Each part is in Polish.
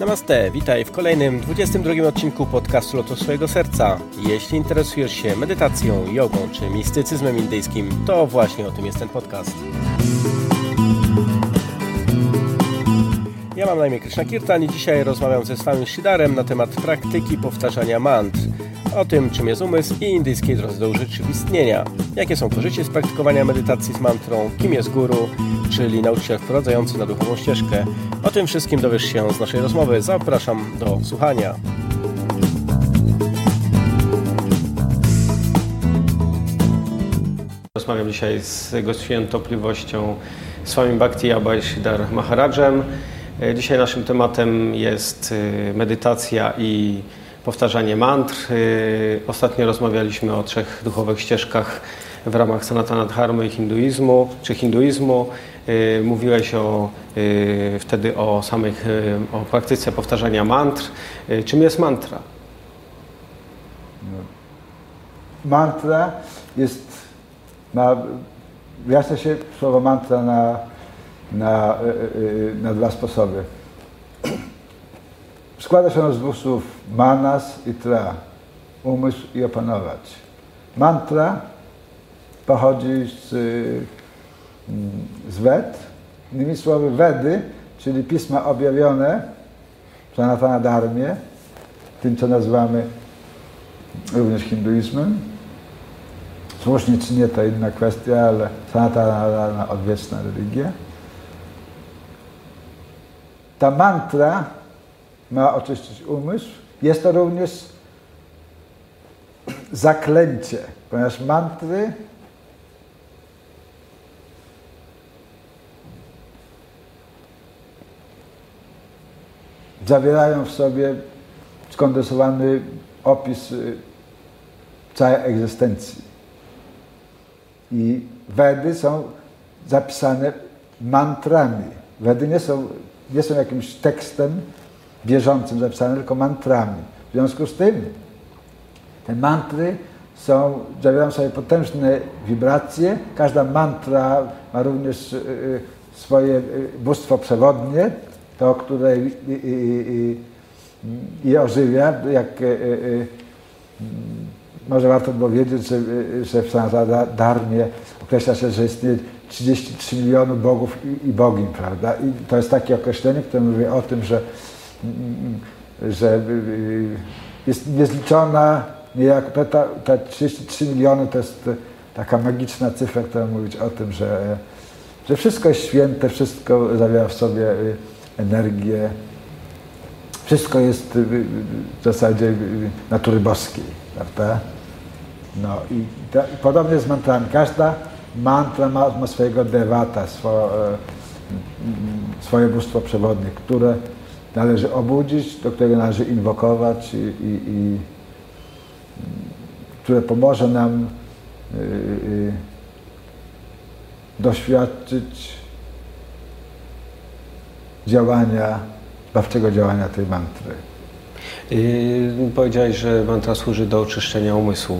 Namaste, witaj w kolejnym 22 odcinku podcastu Lotu swojego serca. Jeśli interesujesz się medytacją, jogą czy mistycyzmem indyjskim, to właśnie o tym jest ten podcast. Ja mam na imię Krishna Kirtan i dzisiaj rozmawiam ze Swami Shidarem na temat praktyki powtarzania mantr, o tym czym jest umysł i indyjskiej drodze do urzeczywistnienia, jakie są korzyści z praktykowania medytacji z mantrą, kim jest guru, czyli nauczyciel wprowadzający na duchową ścieżkę. O tym wszystkim dowiesz się z naszej rozmowy. Zapraszam do słuchania. Rozmawiam dzisiaj z Jego Świętopliwością Swami Bhakti Abhay Siddhar Maharajem. E, Dzisiaj naszym tematem jest e, medytacja i powtarzanie mantr. E, Ostatnio rozmawialiśmy o trzech duchowych ścieżkach w ramach Sanatana Dharmy i hinduizmu, czy hinduizmu. Mówiłeś o, wtedy o samych, o praktyce powtarzania mantr. Czym jest mantra? Mantra jest, ma, wyjaśnia się słowo mantra na, na, y, y, na dwa sposoby. Składa się ono z dwóch słów manas i tra, umysł i opanować. Mantra pochodzi z, y, z Ved, innymi słowy Vedy, czyli pisma objawione Sanatana Dharmie, tym co nazywamy również hinduizmem. Słusznie czy nie, to inna kwestia, ale sanatana odwieczna religia. Ta mantra ma oczyścić umysł. Jest to również zaklęcie, ponieważ mantry zawierają w sobie skondensowany opis y, całej egzystencji. I Wedy są zapisane mantrami. Wedy nie są, nie są jakimś tekstem bieżącym zapisane, tylko mantrami. W związku z tym te mantry są, zawierają sobie potężne wibracje. Każda mantra ma również y, y, swoje y, bóstwo przewodnie, to, które je ożywia, jak y, może warto było wiedzieć, że, że w Sanatana Dharmie określa się, że istnieje 33 milionów bogów i, i bogiń, prawda? I to jest takie określenie, które mówi o tym, że, że jest niezliczona, niejako te, te 33 miliony to jest taka magiczna cyfra, która mówi o tym, że, że wszystko jest święte, wszystko zawiera w sobie energię, wszystko jest w zasadzie natury boskiej, prawda? No i, to, i podobnie z mantrami. Każda mantra ma, ma swojego dewata, swo, e, swoje bóstwo przewodnie, które należy obudzić, do którego należy inwokować i, i, i które pomoże nam y, y, doświadczyć działania, zbawczego działania tej mantry. Yy, powiedziałeś, że mantra służy do oczyszczenia umysłu.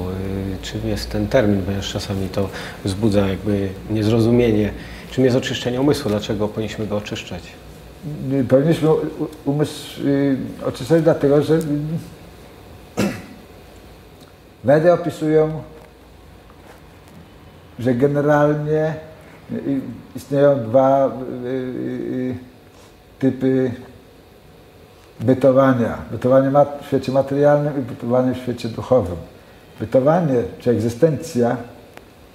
Yy, czym jest ten termin? Ponieważ czasami to wzbudza jakby niezrozumienie. Czym jest oczyszczenie umysłu? Dlaczego powinniśmy go oczyszczać? Y, Powinniśmy umysł y, oczyszczać dlatego, że Wedy opisują, że generalnie y, istnieją dwa y, typy bytowania. Bytowanie w świecie materialnym i bytowanie w świecie duchowym. Bytowanie czy egzystencja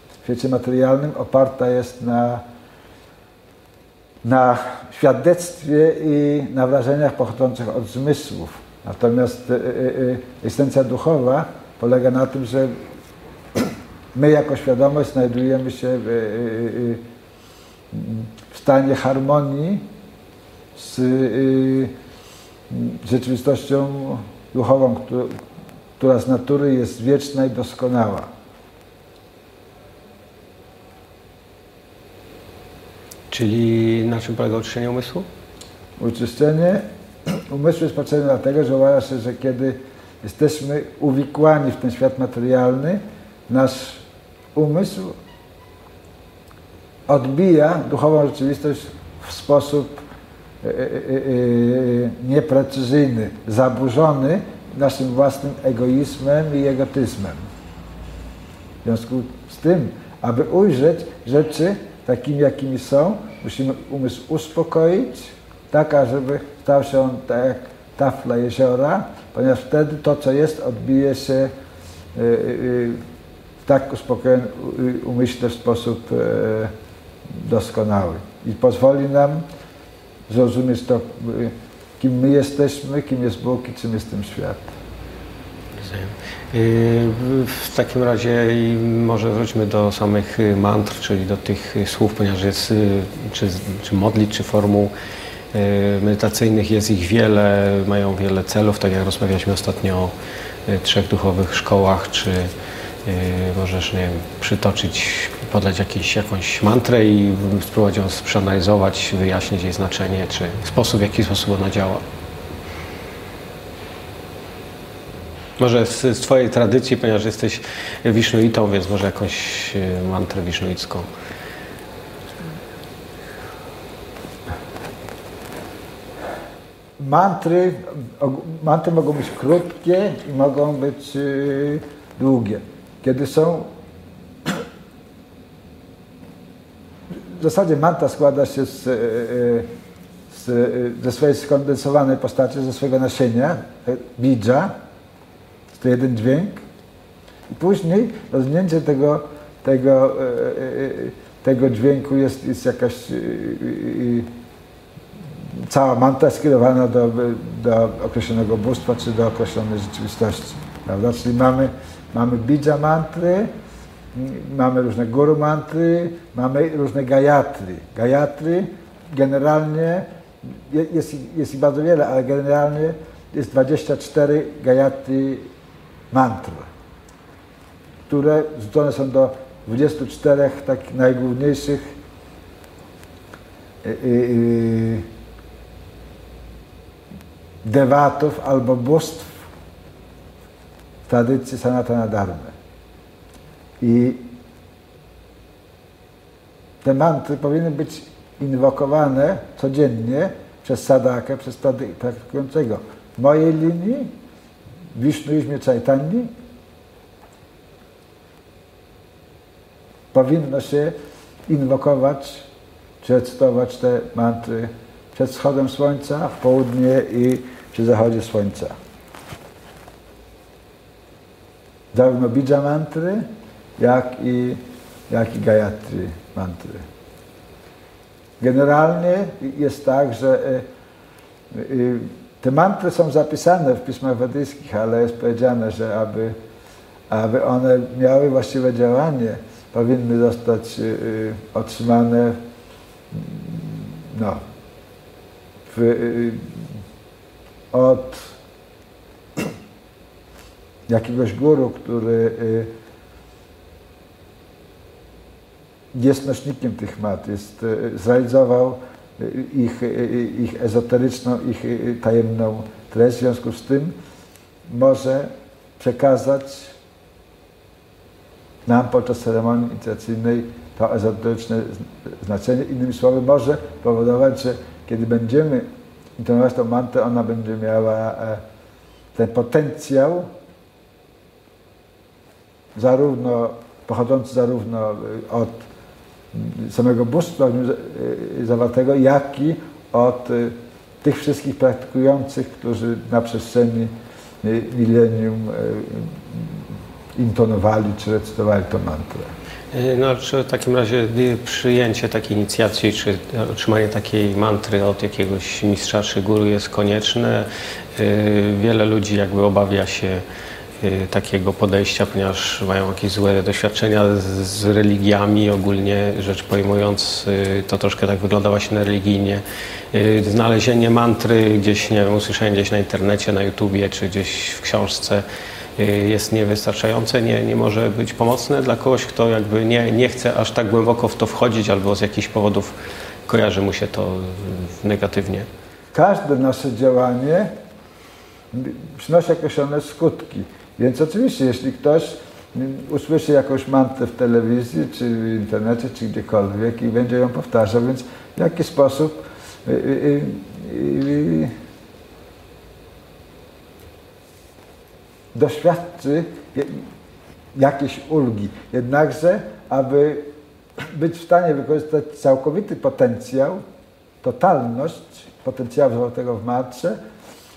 w świecie materialnym oparta jest na, na świadectwie i na wrażeniach pochodzących od zmysłów. Natomiast egzystencja duchowa polega na tym, że my jako świadomość znajdujemy się w, w stanie harmonii z rzeczywistością duchową, która z natury jest wieczna i doskonała. Czyli na czym polega oczyszczenie umysłu? Oczyszczenie umysłu jest potrzebne dlatego, że uważa się, że kiedy jesteśmy uwikłani w ten świat materialny, nasz umysł odbija duchową rzeczywistość w sposób nieprecyzyjny, zaburzony naszym własnym egoizmem i egotyzmem. W związku z tym, aby ujrzeć rzeczy takimi, jakimi są, musimy umysł uspokoić, tak, żeby stał się on tak jak tafla jeziora, ponieważ wtedy to, co jest, odbije się w tak uspokojony umyśle w sposób doskonały i pozwoli nam zrozumieć to, kim my jesteśmy, kim jest Bóg i czym jest ten świat. W takim razie może wróćmy do samych mantr, czyli do tych słów, ponieważ jest czy, czy modlitw, czy formuł medytacyjnych jest ich wiele, mają wiele celów, tak jak rozmawialiśmy ostatnio o trzech duchowych szkołach, czy możesz nie wiem, przytoczyć, podać jakieś, jakąś mantrę i spróbować ją przeanalizować, wyjaśnić jej znaczenie, czy sposób, w jaki sposób ona działa. Może z, z Twojej tradycji, ponieważ jesteś wisznuitą, więc może jakąś mantrę wisznuicką. Mantry, mantry mogą być krótkie i mogą być yy, długie. Kiedy są w zasadzie mantra składa się z, z, ze swojej skondensowanej postaci, ze swojego nasienia, bidża, to jeden dźwięk i później rozwinięcie tego, tego, tego dźwięku jest, jest jakaś cała mantra skierowana do, do określonego bóstwa czy do określonej rzeczywistości. Prawda? Czyli mamy, mamy bidża mantry, mamy różne guru mantry, mamy różne gayatry. Gayatry generalnie jest, jest ich bardzo wiele, ale generalnie jest 24 gayatry mantr, które rzucone są do 24 takich najgłówniejszych yy, yy, dewatów albo bóstw w tradycji Sanatana Dharmy. I te mantry powinny być inwokowane codziennie przez sadakę, przez praktykującego. W mojej linii, w Wisznuizmie Czajtani, powinno się inwokować czy recytować te mantry przed wschodem słońca, w południe i przy zachodzie słońca. Zarówno Bija mantry, jak i, jak i Gayatri mantry. Generalnie jest tak, że e, e, te mantry są zapisane w pismach wedyjskich, ale jest powiedziane, że aby, aby one miały właściwe działanie, powinny zostać e, otrzymane no, w, od jakiegoś guru, który jest nośnikiem tych mat, jest, zrealizował ich, ich ezoteryczną, ich tajemną treść, w związku z tym może przekazać nam podczas ceremonii inicjacyjnej to ezoteryczne znaczenie. Innymi słowy, może powodować, że kiedy będziemy intonować tą mantrę, ona będzie miała ten potencjał zarówno, pochodzący zarówno od samego bóstwa zawartego, jak i od tych wszystkich praktykujących, którzy na przestrzeni milenium intonowali czy recytowali tę mantrę. No, czy w takim razie przyjęcie takiej inicjacji, czy otrzymanie takiej mantry od jakiegoś mistrza czy guru jest konieczne? Wiele ludzi jakby obawia się takiego podejścia, ponieważ mają jakieś złe doświadczenia z, z religiami, ogólnie rzecz pojmując, to troszkę tak wygląda właśnie religijnie. Znalezienie mantry gdzieś, nie wiem, usłyszenie gdzieś na internecie, na YouTubie, czy gdzieś w książce jest niewystarczające, nie, nie może być pomocne dla kogoś, kto jakby nie, nie chce aż tak głęboko w to wchodzić albo z jakichś powodów kojarzy mu się to negatywnie. Każde nasze działanie przynosi określone skutki. Więc oczywiście, jeśli ktoś usłyszy jakąś mantrę w telewizji, czy w internecie, czy gdziekolwiek i będzie ją powtarzał, więc w jaki sposób y, y, y, doświadczy jakiejś ulgi. Jednakże, aby być w stanie wykorzystać całkowity potencjał, totalność potencjału zawartego w matce,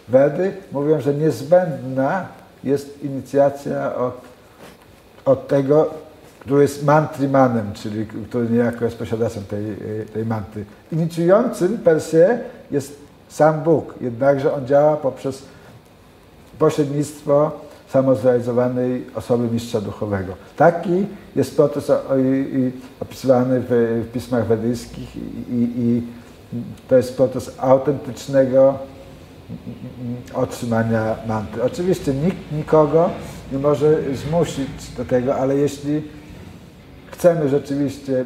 Wedy mówią, że niezbędna jest inicjacja od, od tego, który jest mantrimanem, czyli który niejako jest posiadaczem tej, tej mantry. Inicjującym per se jest sam Bóg, jednakże on działa poprzez pośrednictwo samozrealizowanej osoby mistrza duchowego. Taki jest proces opisywany w, w pismach wedyjskich i, i, i to jest proces autentycznego otrzymania mantry. Oczywiście nikt nikogo nie może zmusić do tego, ale jeśli chcemy rzeczywiście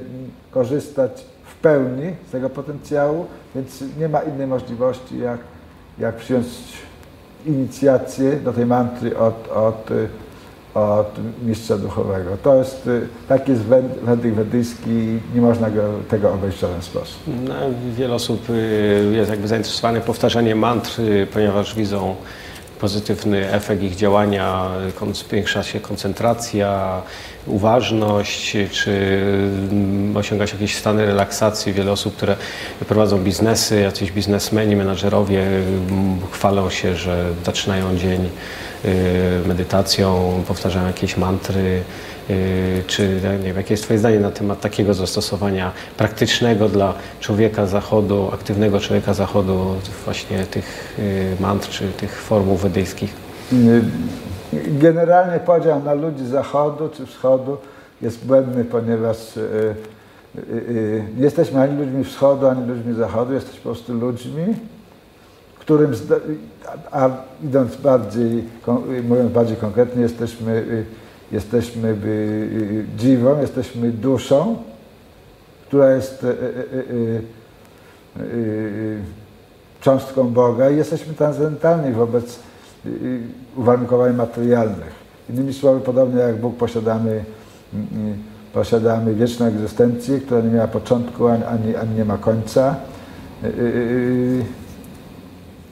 korzystać w pełni z tego potencjału, więc nie ma innej możliwości, jak, jak przyjąć inicjację do tej mantry od, od, od mistrza duchowego. To jest, tak jest wędryk wedyjski nie można go, tego obejść w żaden sposób. No, wiele osób y, jest jakby zainteresowanych powtarzaniem mantr, ponieważ widzą pozytywny efekt ich działania, zwiększa się koncentracja, uważność, czy mm, osiąga się jakieś stany relaksacji. Wiele osób, które prowadzą biznesy, jacyś biznesmeni, menadżerowie mm, chwalą się, że zaczynają dzień y, medytacją, powtarzają jakieś mantry. Y, czy nie wiem, jakie jest Twoje zdanie na temat takiego zastosowania praktycznego dla człowieka zachodu, aktywnego człowieka zachodu, właśnie tych y, mantr czy tych formów wedyjskich? Generalnie podział na ludzi zachodu czy wschodu jest błędny, ponieważ nie jesteśmy ani ludźmi wschodu, ani ludźmi zachodu, jesteśmy po prostu ludźmi, którym, a idąc bardziej, mówiąc bardziej konkretnie, jesteśmy jesteśmy dziwą, jesteśmy duszą, która jest e, e, e, cząstką Boga i jesteśmy transcendentalni wobec uwarunkowań materialnych. Innymi słowy, podobnie jak Bóg posiadamy, posiadamy wieczną egzystencję, która nie miała początku ani, ani nie ma końca.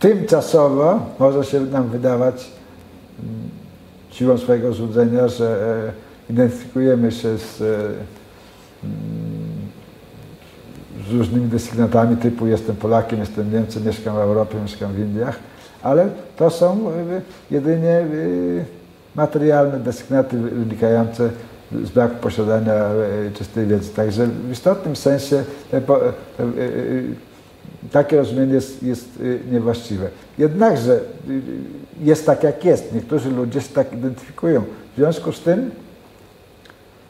Tymczasowo może się nam wydawać siłą swojego złudzenia, że e, identyfikujemy się z, e, mm, z różnymi desygnatami typu jestem Polakiem, jestem Niemcem, mieszkam w Europie, mieszkam w Indiach, ale to są e, jedynie materialne desygnaty wynikające z braku posiadania czystej wiedzy. Także w istotnym sensie takie rozumienie jest, jest niewłaściwe. Jednakże jest tak, jak jest. Niektórzy ludzie się tak identyfikują. W związku z tym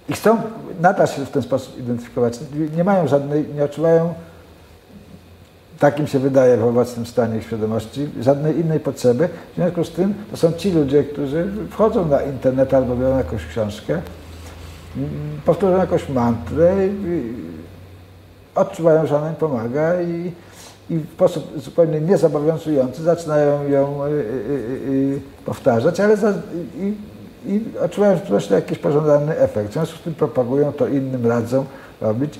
i chcą nadal się w ten sposób identyfikować. Nie mają żadnej, nie odczuwają, tak im się wydaje w obecnym stanie ich świadomości, żadnej innej potrzeby. W związku z tym to są ci ludzie, którzy wchodzą na internet albo biorą jakąś książkę, powtórzą jakąś mantrę, odczuwają, że ona im pomaga i i w sposób zupełnie niezobowiązujący zaczynają ją y, y, y, powtarzać, ale za, i, i odczuwają wreszcie jakiś pożądany efekt. W związku z tym propagują to innym, radzą robić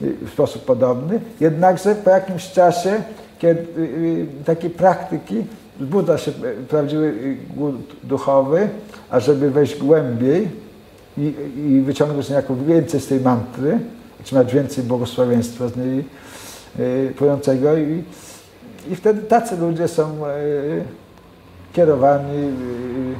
w sposób podobny. Jednakże po jakimś czasie, kiedy takiej praktyki wzbudza się prawdziwy głód duchowy, a żeby wejść głębiej i, i wyciągnąć niejako więcej z tej mantry, otrzymać więcej błogosławieństwa z niej płynącego i, i wtedy tacy ludzie są y, kierowani y,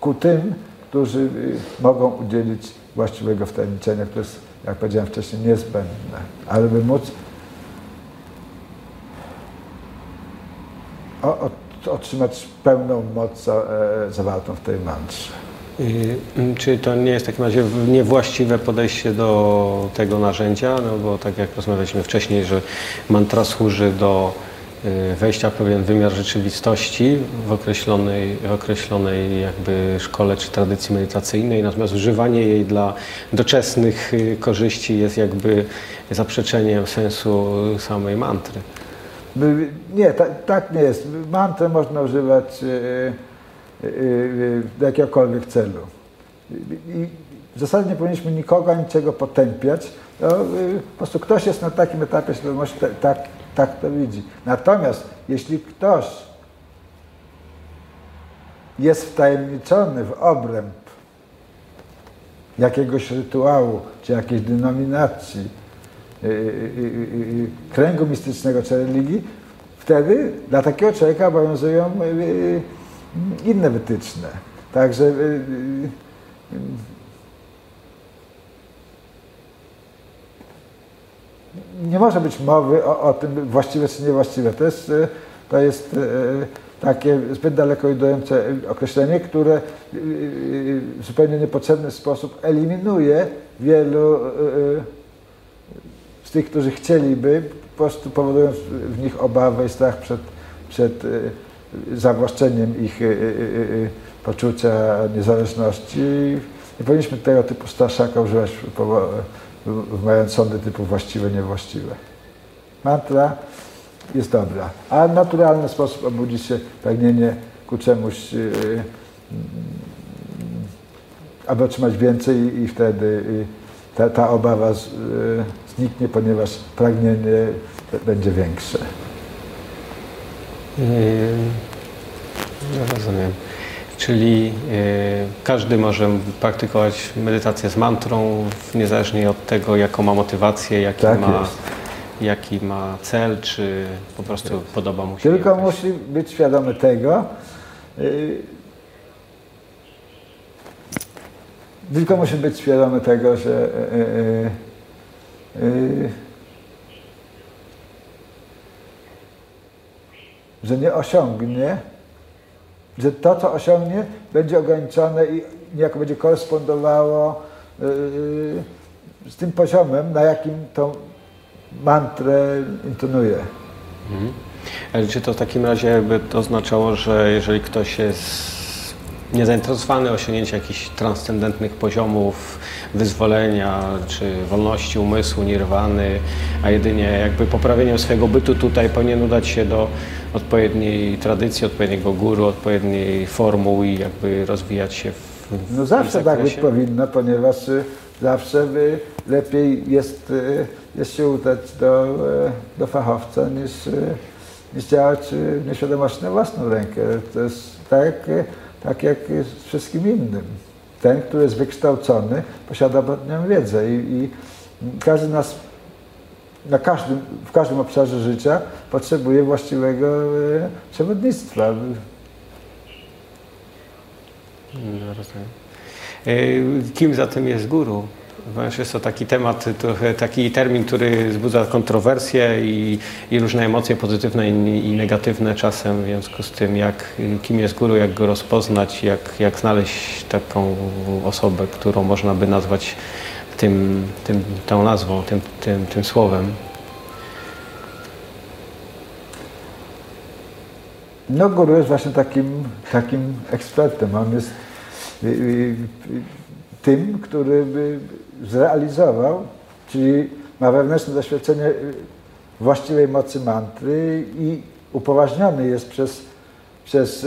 ku tym, którzy y, mogą udzielić właściwego wtajemniczenia, które jest, jak powiedziałem wcześniej, niezbędne, ale by móc otrzymać pełną moc e, zawartą w tej mantrze. Y, Czy to nie jest w takim razie niewłaściwe podejście do tego narzędzia? No bo tak jak rozmawialiśmy wcześniej, że mantra służy do y, wejścia w pewien wymiar rzeczywistości w określonej, w określonej jakby szkole czy tradycji medytacyjnej, natomiast używanie jej dla doczesnych y, korzyści jest jakby zaprzeczeniem sensu samej mantry. Nie, tak, tak nie jest. Mantrę można używać do jakiegokolwiek celu. I w zasadzie nie powinniśmy nikogo niczego potępiać. No, e, po prostu ktoś jest na takim etapie świadomości, ta- tak, tak to widzi. Natomiast jeśli ktoś jest wtajemniczony w obręb jakiegoś rytuału czy jakiejś denominacji, y, y, y, y, kręgu mistycznego czy religii, wtedy dla takiego człowieka obowiązują y, y, inne wytyczne. Także y, y, nie może być mowy o, o tym właściwe czy niewłaściwe. To jest, y, to jest y, takie zbyt daleko idące określenie, które y, y, w zupełnie niepotrzebny sposób eliminuje wielu y, y, z tych, którzy chcieliby, po prostu powodując w nich obawę i strach przed, przed y, zawłaszczeniem ich y, y, y, poczucia niezależności. Nie powinniśmy tego typu straszaka używać, mając sądy typu właściwe, niewłaściwe. Mantra jest dobra, a naturalny sposób obudzić się pragnienie ku czemuś, aby otrzymać więcej i wtedy ta, ta obawa zniknie, ponieważ pragnienie będzie większe. Yy, no rozumiem. Czyli yy, każdy może praktykować medytację z mantrą, niezależnie od tego, jaką ma motywację, jaki, Tak ma, jest. jaki ma cel, czy po prostu podoba mu się. Tylko jakaś- musi być świadomy tego, y, tylko musi być świadomy tego, że y, y, y, że nie osiągnie, że to, co osiągnie, będzie ograniczone i niejako będzie korespondowało y, z tym poziomem, na jakim tą mantrę intonuje. Mhm. Ale czy to w takim razie by to oznaczało, że jeżeli ktoś jest niezainteresowany osiągnięciem jakichś transcendentnych poziomów wyzwolenia czy wolności umysłu, nirwany, a jedynie jakby poprawieniem swojego bytu tutaj powinien udać się do odpowiedniej tradycji, odpowiedniego guru, odpowiedniej formuły i jakby rozwijać się w, w No zawsze tym tak być powinno, ponieważ y, zawsze y, lepiej jest, y, jest się udać do, y, do fachowca niż, niż działać nieświadomości na własną rękę. To jest tak, tak jak z wszystkim innym. Ten, który jest wykształcony, posiada badnią wiedzę i, i każdy nas na każdym, w każdym obszarze życia potrzebuje właściwego y, przewodnictwa. No, rozumiem. E, Kim zatem jest guru? Ponieważ jest to taki temat, trochę taki termin, który wzbudza kontrowersje i, i różne emocje pozytywne i, i negatywne czasem. W związku z tym, jak, kim jest guru, jak go rozpoznać, jak, jak znaleźć taką osobę, którą można by nazwać tym, tym, tą nazwą, tym, tym, tym słowem. No guru jest właśnie takim, takim ekspertem. On jest y, y, y, tym, który by zrealizował, czyli ma wewnętrzne doświadczenie właściwej mocy mantry i upoważniony jest przez, przez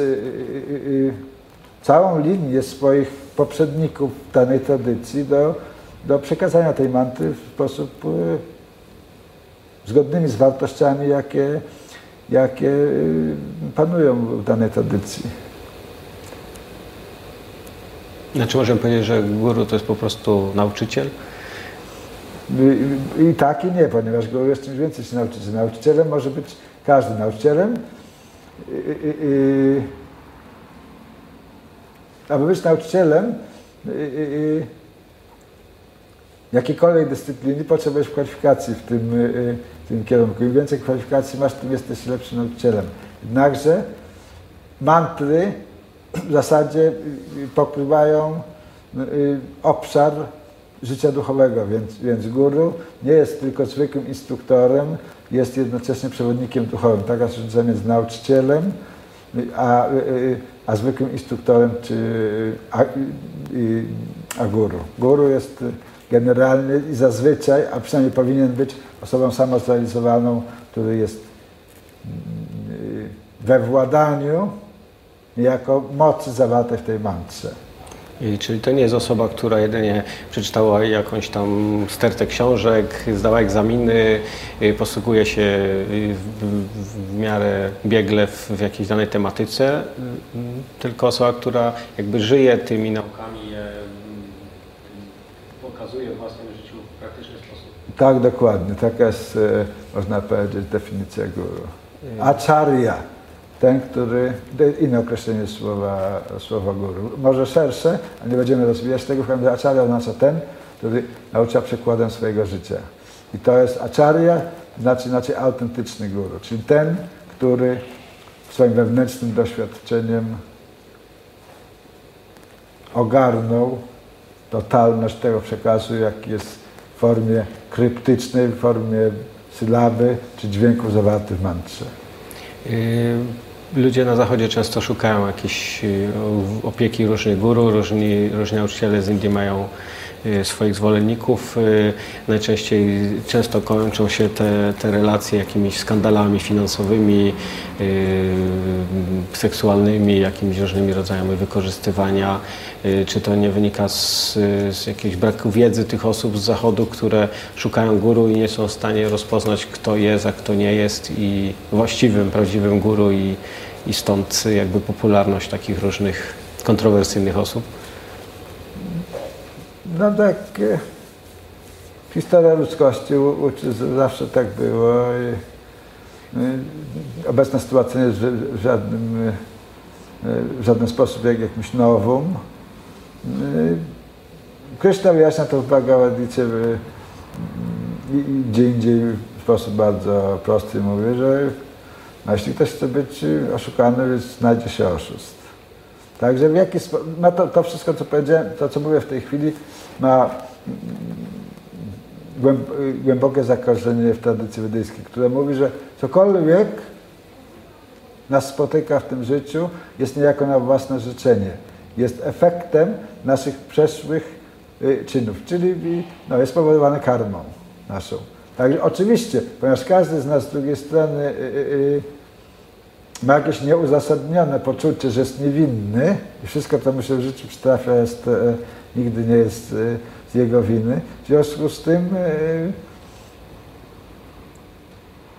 całą linię swoich poprzedników danej tradycji do, do przekazania tej mantry w sposób y, zgodnymi z wartościami, jakie, jakie y, panują w danej tradycji. Znaczy możemy powiedzieć, że guru to jest po prostu nauczyciel? I, I tak i nie, ponieważ guru jest czymś więcej niż nauczyciel. Nauczycielem może być każdy nauczycielem. I, i, aby być nauczycielem jakiejkolwiek dyscypliny potrzebujesz kwalifikacji w tym, y, w tym kierunku. Im więcej kwalifikacji masz, tym jesteś lepszym nauczycielem. Jednakże mantry w zasadzie y, pokrywają y, obszar życia duchowego, więc, więc guru nie jest tylko zwykłym instruktorem, jest jednocześnie przewodnikiem duchowym. Taka różnica między nauczycielem a, a zwykłym instruktorem czy a, a guru. Guru jest generalny i zazwyczaj, a przynajmniej powinien być osobą samozrealizowaną, który jest mm, we władaniu jako mocy zawartej w tej mantrze. I, czyli to nie jest osoba, która jedynie przeczytała jakąś tam stertę książek, zdała egzaminy, y, posługuje się y, w, w miarę biegle w, w, jakiejś danej tematyce, y, tylko osoba, która jakby żyje tymi naukami, je mm, pokazuje w własnym życiu w praktyczny sposób. Tak, dokładnie. Taka jest, można powiedzieć, definicja guru. Acharya ten, który, inne określenie słowa, słowa guru, może szersze, ale nie będziemy rozwijać tego, acharya oznacza ten, który naucza przykładem swojego życia. I to jest acharya, znaczy inaczej autentyczny guru, czyli ten, który swoim wewnętrznym doświadczeniem ogarnął totalność tego przekazu, jaki jest formie kryptycznej, w formie sylaby czy dźwięków zawartych w mantrze. Ludzie na zachodzie często szukają jakiejś y, opieki różnych guru, różni, różni nauczyciele z Indii mają y, swoich zwolenników. Y, najczęściej, często kończą się te, te relacje jakimiś skandalami finansowymi, seksualnymi, jakimiś różnymi rodzajami wykorzystywania. Czy to nie wynika z, z jakiegoś braku wiedzy tych osób z zachodu, które szukają guru i nie są w stanie rozpoznać, kto jest, a kto nie jest i właściwym, prawdziwym guru i, i stąd jakby popularność takich różnych kontrowersyjnych osób? No tak, e, historia ludzkości uczy, zawsze tak było. I, e, obecna sytuacja nie jest w żadnym, e, w żaden sposób jak jakimś nowum. Krishna wyjaśnia to w Bhagavad Gita gdzie indziej w sposób bardzo prosty mówi, że a jeśli ktoś chce być oszukany, więc znajdzie się oszust. Także w jaki sposób, no to, to wszystko, co powiedziałem, to co mówię w tej chwili, ma głębokie zakorzenienie w tradycji wedyjskiej, które mówi, że cokolwiek nas spotyka w tym życiu, jest niejako na własne życzenie. Jest efektem naszych przeszłych y, czynów, czyli no, jest spowodowane karmą naszą. Także oczywiście, ponieważ każdy z nas z drugiej strony yy, ma jakieś nieuzasadnione poczucie, że jest niewinny i wszystko, co mu się w życiu przytrafia, jest, yy, nigdy nie jest yy, z jego winy. W związku z tym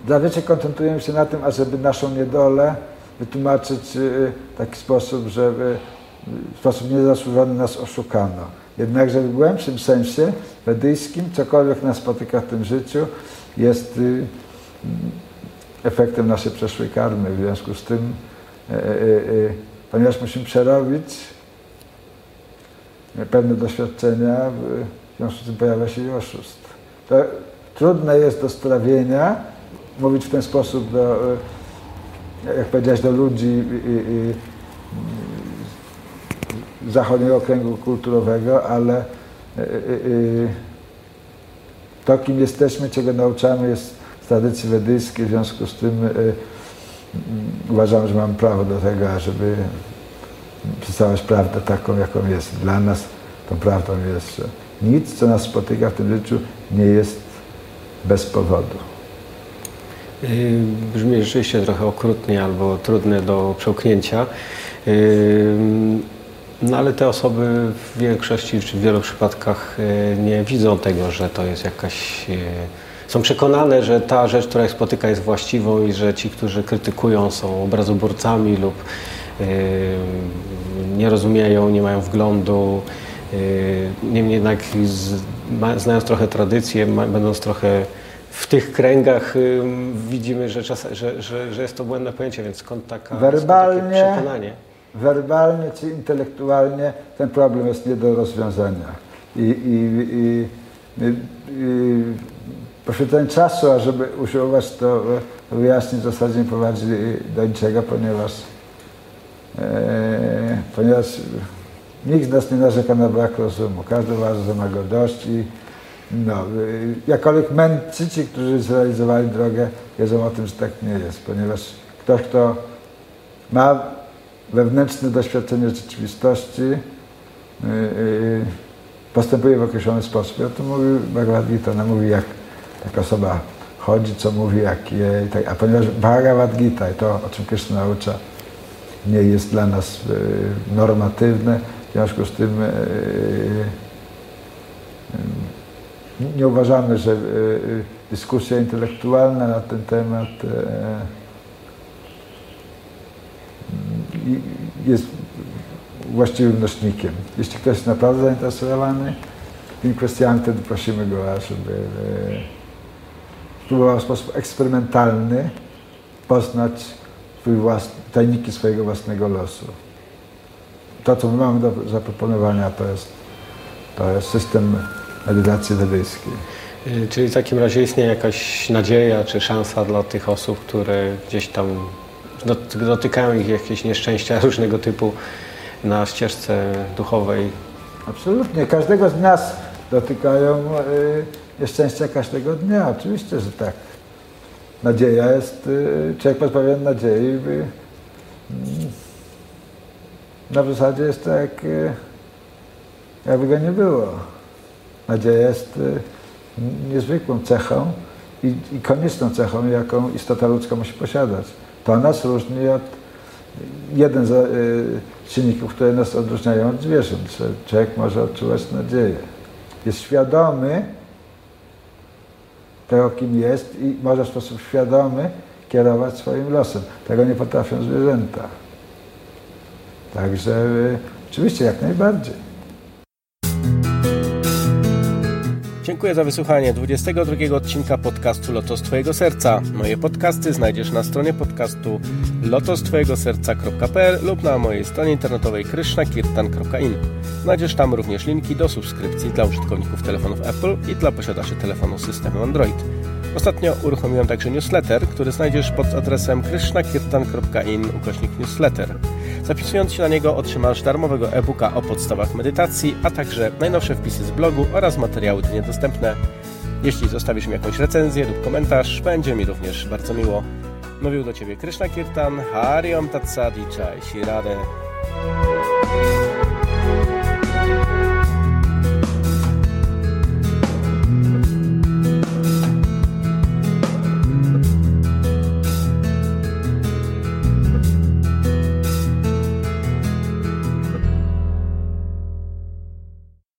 zazwyczaj koncentrujemy się na tym, ażeby naszą niedolę wytłumaczyć w taki sposób, żeby w sposób niezasłużony nas oszukano. Jednakże w głębszym sensie wedyjskim cokolwiek nas spotyka w tym życiu jest efektem naszej przeszłej karmy. W związku z tym, e, e, e, ponieważ musimy przerobić pewne doświadczenia, w związku z tym pojawia się i oszust. To trudne jest do strawienia, mówić w ten sposób do, jak powiedziałeś, do ludzi zachodniego okręgu kulturowego, ale to, kim jesteśmy, czego nauczamy, jest tradycji wedyjskiej, w związku z tym uważam, że mamy prawo do tego, żeby przedstawiać prawdę taką, jaką jest. Dla nas tą prawdą jest, że nic, co nas spotyka w tym życiu, nie jest bez powodu. Brzmi rzeczywiście trochę okrutnie albo trudne do przełknięcia. No ale te osoby w większości czy w wielu przypadkach e, nie widzą tego, że to jest jakaś. Są przekonane, że ta rzecz, która ich spotyka, jest właściwą i że ci, którzy krytykują, są obrazoborcami lub e, nie rozumieją, nie mają wglądu. Y, niemniej jednak z, ma, znając trochę tradycję, ma, będąc trochę w tych kręgach y, widzimy, że, czas, że, że, że jest to błędne pojęcie, więc skąd, taka, Werbalnie, skąd takie przekonanie? werbalnie czy intelektualnie ten problem jest nie do rozwiązania. I, i, i, i, i poświęcenie czasu, ażeby usiłować to wyjaśnić, w zasadzie nie prowadzi do niczego, ponieważ, e, ponieważ nikt z nas nie narzeka na brak rozumu. Każdy uważa, że ma go dość i no, y, jakkolwiek którzy zrealizowali drogę, wiedzą o tym, że tak nie jest, ponieważ ktoś, kto ma wewnętrzne doświadczenie rzeczywistości, yy, yy, postępuje w określony sposób. Ja to mówi Bhagavad Gita, ona mówi jak taka osoba chodzi, co mówi, jak je, tak, a ponieważ Bhagavad Gita i to, o czym Krishna naucza, nie jest dla nas yy, normatywne, w związku z tym nie uważamy, że dyskusja intelektualna na ten temat jest właściwym nośnikiem. Jeśli ktoś jest naprawdę zainteresowany tymi kwestiami, wtedy prosimy go, żeby spróbował w sposób eksperymentalny poznać własny, tajniki swojego własnego losu. To, co my mamy do zaproponowania, to jest, to jest system medytacji wedyjskiej. Czyli w takim razie istnieje jakaś nadzieja czy szansa dla tych osób, które gdzieś tam dotykają ich jakieś nieszczęścia różnego typu na ścieżce duchowej? Absolutnie. Każdego z nas dotykają y, nieszczęścia każdego dnia. Oczywiście, że tak. Nadzieja jest, y, człowiek pozbawiony nadziei, y, na zasadzie jest tak, y, jakby go nie było. Nadzieja jest y, niezwykłą cechą i, i konieczną cechą, jaką istota ludzka musi posiadać. To nas różni od jeden z y, czynników, które nas odróżniają od zwierząt, że człowiek może odczuwać nadzieję. Jest świadomy tego, kim jest i może w sposób świadomy kierować swoim losem. Tego nie potrafią zwierzęta. Także y, oczywiście jak najbardziej. Dziękuję za wysłuchanie 22 odcinka podcastu Lotos Twojego Serca. Moje podcasty znajdziesz na stronie podcastu lotostwojegoserca.pl lub na mojej stronie internetowej krishnakirtan.in. Znajdziesz tam również linki do subskrypcji dla użytkowników telefonów Apple i dla posiadaczy telefonu systemu Android. Ostatnio uruchomiłem także newsletter, który znajdziesz pod adresem krishnakirtan.in ukośnik newsletter. Zapisując się na niego otrzymasz darmowego e-booka o podstawach medytacji, a także najnowsze wpisy z blogu oraz materiały tu niedostępne. Jeśli zostawisz mi jakąś recenzję lub komentarz, będzie mi również bardzo miło. Mówił do Ciebie Krishna Kirtan, Hariom Tatsadi Chai Shirade.